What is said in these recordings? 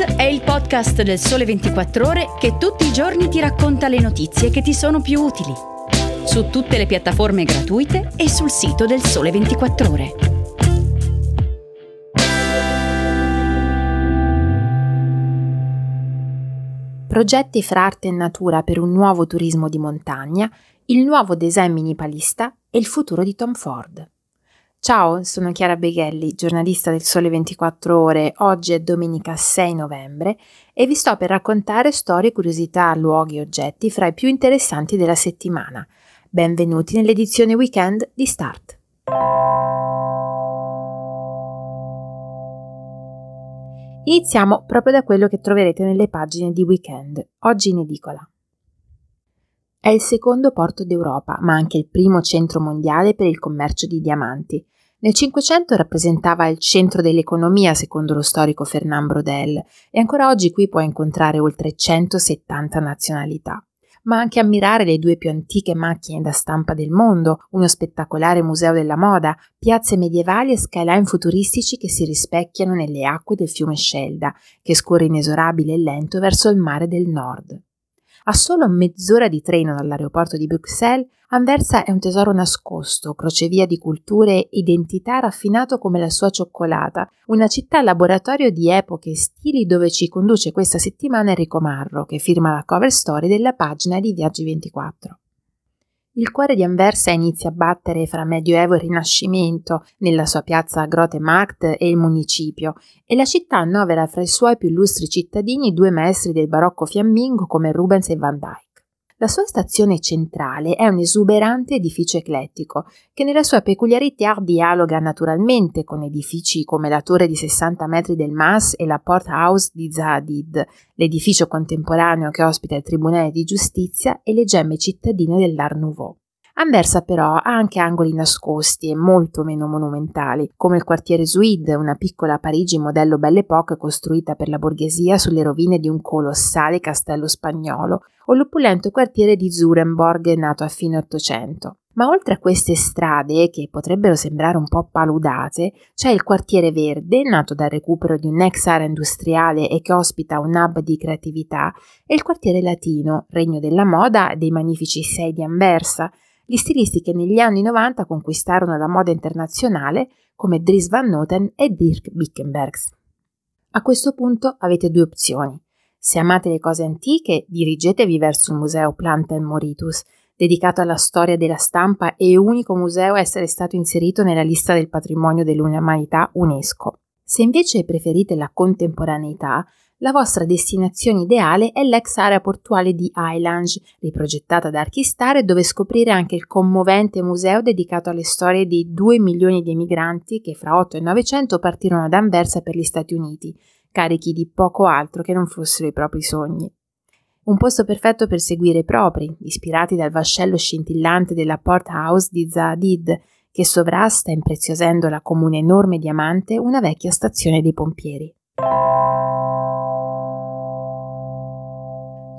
È il podcast del Sole 24 Ore che tutti i giorni ti racconta le notizie che ti sono più utili. Su tutte le piattaforme gratuite e sul sito del Sole 24 Ore. Progetti fra arte e natura per un nuovo turismo di montagna, il nuovo design minimalista e il futuro di Tom Ford. Ciao, sono Chiara Beghelli, giornalista del Sole 24 Ore. Oggi è domenica 6 novembre e vi sto per raccontare storie, curiosità, luoghi e oggetti fra i più interessanti della settimana. Benvenuti nell'edizione weekend di Start. Iniziamo proprio da quello che troverete nelle pagine di weekend, oggi in edicola. È il secondo porto d'Europa, ma anche il primo centro mondiale per il commercio di diamanti. Nel Cinquecento rappresentava il centro dell'economia, secondo lo storico Fernand Brodel, e ancora oggi qui puoi incontrare oltre 170 nazionalità. Ma anche ammirare le due più antiche macchine da stampa del mondo, uno spettacolare museo della moda, piazze medievali e skyline futuristici che si rispecchiano nelle acque del fiume Scelda, che scorre inesorabile e lento verso il mare del nord. A solo mezz'ora di treno dall'aeroporto di Bruxelles, Anversa è un tesoro nascosto, crocevia di culture e identità raffinato come la sua cioccolata, una città laboratorio di epoche e stili dove ci conduce questa settimana Enrico Marro, che firma la cover story della pagina di Viaggi 24. Il cuore di Anversa inizia a battere fra Medioevo e Rinascimento, nella sua piazza Grote Markt e il municipio, e la città annovera fra i suoi più illustri cittadini due maestri del barocco fiammingo come Rubens e Van Dyck. La sua stazione centrale è un esuberante edificio eclettico che nella sua peculiarità dialoga naturalmente con edifici come la torre di 60 metri del Mas e la Port House di Zadid, l'edificio contemporaneo che ospita il Tribunale di Giustizia e le gemme cittadine dell'Art Nouveau. Anversa però ha anche angoli nascosti e molto meno monumentali, come il quartiere Zuid, una piccola Parigi modello Belle Époque costruita per la borghesia sulle rovine di un colossale castello spagnolo, o l'opulento quartiere di Zurenborg nato a fine Ottocento. Ma oltre a queste strade, che potrebbero sembrare un po' paludate, c'è il quartiere verde, nato dal recupero di un'ex area industriale e che ospita un hub di creatività, e il quartiere latino, regno della moda e dei magnifici sei di Anversa, gli stilisti che negli anni 90 conquistarono la moda internazionale come Dries Van Noten e Dirk Bickenbergs. A questo punto avete due opzioni. Se amate le cose antiche, dirigetevi verso il museo Planten Moritus, dedicato alla storia della stampa e unico museo a essere stato inserito nella lista del patrimonio dell'umanità UNESCO. Se invece preferite la contemporaneità, la vostra destinazione ideale è l'ex area portuale di Islange, riprogettata da Archistar e dove scoprire anche il commovente museo dedicato alle storie di 2 milioni di emigranti che fra 8 e 900 partirono ad Anversa per gli Stati Uniti carichi di poco altro che non fossero i propri sogni. Un posto perfetto per seguire i propri, ispirati dal vascello scintillante della Port House di Zaadid, che sovrasta, impreziosendola come un enorme diamante, una vecchia stazione dei pompieri.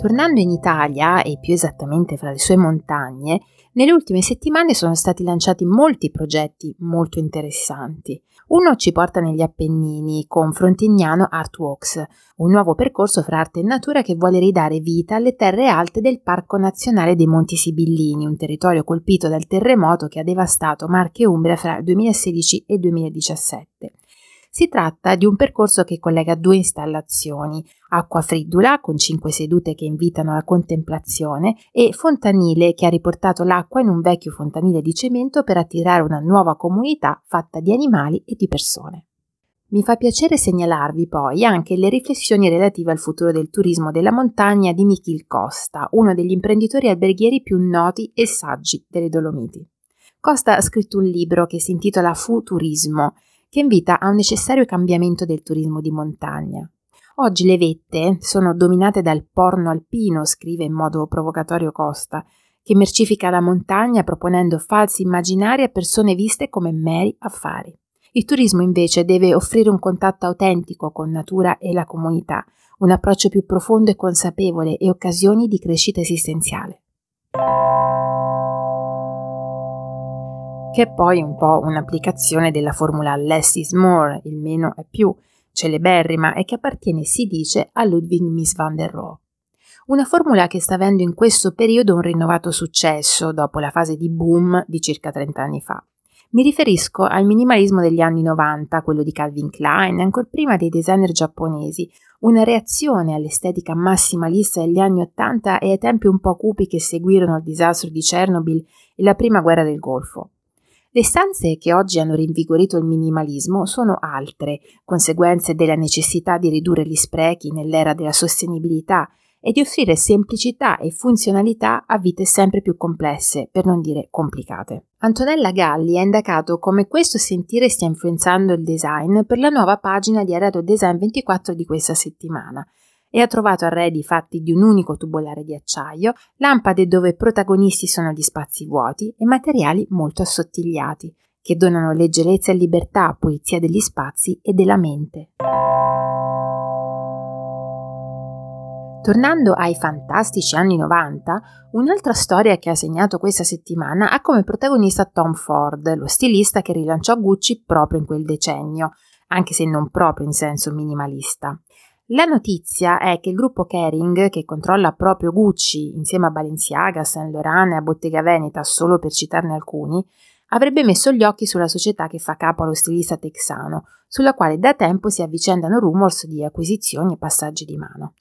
Tornando in Italia, e più esattamente fra le sue montagne, nelle ultime settimane sono stati lanciati molti progetti molto interessanti. Uno ci porta negli Appennini con Frontignano Artworks, un nuovo percorso fra arte e natura che vuole ridare vita alle terre alte del Parco Nazionale dei Monti Sibillini, un territorio colpito dal terremoto che ha devastato Marche e Umbria fra il 2016 e il 2017. Si tratta di un percorso che collega due installazioni, acqua fridula con cinque sedute che invitano alla contemplazione e fontanile che ha riportato l'acqua in un vecchio fontanile di cemento per attirare una nuova comunità fatta di animali e di persone. Mi fa piacere segnalarvi poi anche le riflessioni relative al futuro del turismo della montagna di Michil Costa, uno degli imprenditori alberghieri più noti e saggi delle Dolomiti. Costa ha scritto un libro che si intitola Futurismo che invita a un necessario cambiamento del turismo di montagna. Oggi le vette sono dominate dal porno alpino, scrive in modo provocatorio Costa, che mercifica la montagna proponendo falsi immaginari a persone viste come meri affari. Il turismo invece deve offrire un contatto autentico con natura e la comunità, un approccio più profondo e consapevole e occasioni di crescita esistenziale che è poi un po' un'applicazione della formula less is more, il meno è più, celeberrima e che appartiene, si dice, a Ludwig Mies van der Rohe. Una formula che sta avendo in questo periodo un rinnovato successo dopo la fase di boom di circa 30 anni fa. Mi riferisco al minimalismo degli anni 90, quello di Calvin Klein, ancora prima dei designer giapponesi, una reazione all'estetica massimalista degli anni 80 e ai tempi un po' cupi che seguirono il disastro di Chernobyl e la prima guerra del Golfo. Le stanze che oggi hanno rinvigorito il minimalismo sono altre, conseguenze della necessità di ridurre gli sprechi nell'era della sostenibilità e di offrire semplicità e funzionalità a vite sempre più complesse, per non dire complicate. Antonella Galli ha indicato come questo sentire stia influenzando il design per la nuova pagina di Arredo Design 24 di questa settimana e ha trovato arredi fatti di un unico tubolare di acciaio, lampade dove protagonisti sono gli spazi vuoti e materiali molto assottigliati, che donano leggerezza e libertà, pulizia degli spazi e della mente. Tornando ai fantastici anni 90, un'altra storia che ha segnato questa settimana ha come protagonista Tom Ford, lo stilista che rilanciò Gucci proprio in quel decennio, anche se non proprio in senso minimalista. La notizia è che il gruppo Kering, che controlla proprio Gucci insieme a Balenciaga, Saint Laurent e a Bottega Veneta, solo per citarne alcuni, avrebbe messo gli occhi sulla società che fa capo allo stilista texano, sulla quale da tempo si avvicendano rumors di acquisizioni e passaggi di mano.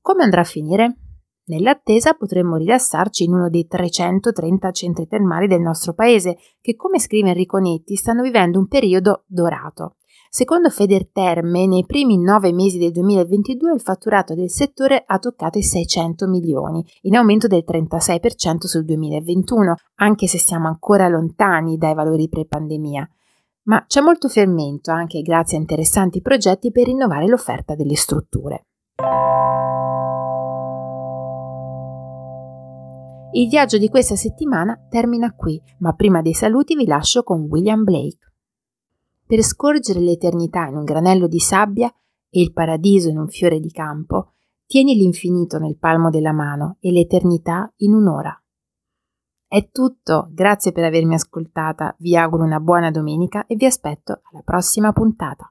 Come andrà a finire? Nell'attesa potremmo rilassarci in uno dei 330 centri termali del nostro paese, che come scrive Enrico Netti stanno vivendo un periodo dorato. Secondo Federterme, nei primi nove mesi del 2022 il fatturato del settore ha toccato i 600 milioni, in aumento del 36% sul 2021, anche se siamo ancora lontani dai valori pre-pandemia. Ma c'è molto fermento anche grazie a interessanti progetti per rinnovare l'offerta delle strutture. Il viaggio di questa settimana termina qui, ma prima dei saluti vi lascio con William Blake. Per scorgere l'eternità in un granello di sabbia e il paradiso in un fiore di campo, tieni l'infinito nel palmo della mano e l'eternità in un'ora. È tutto, grazie per avermi ascoltata, vi auguro una buona domenica e vi aspetto alla prossima puntata.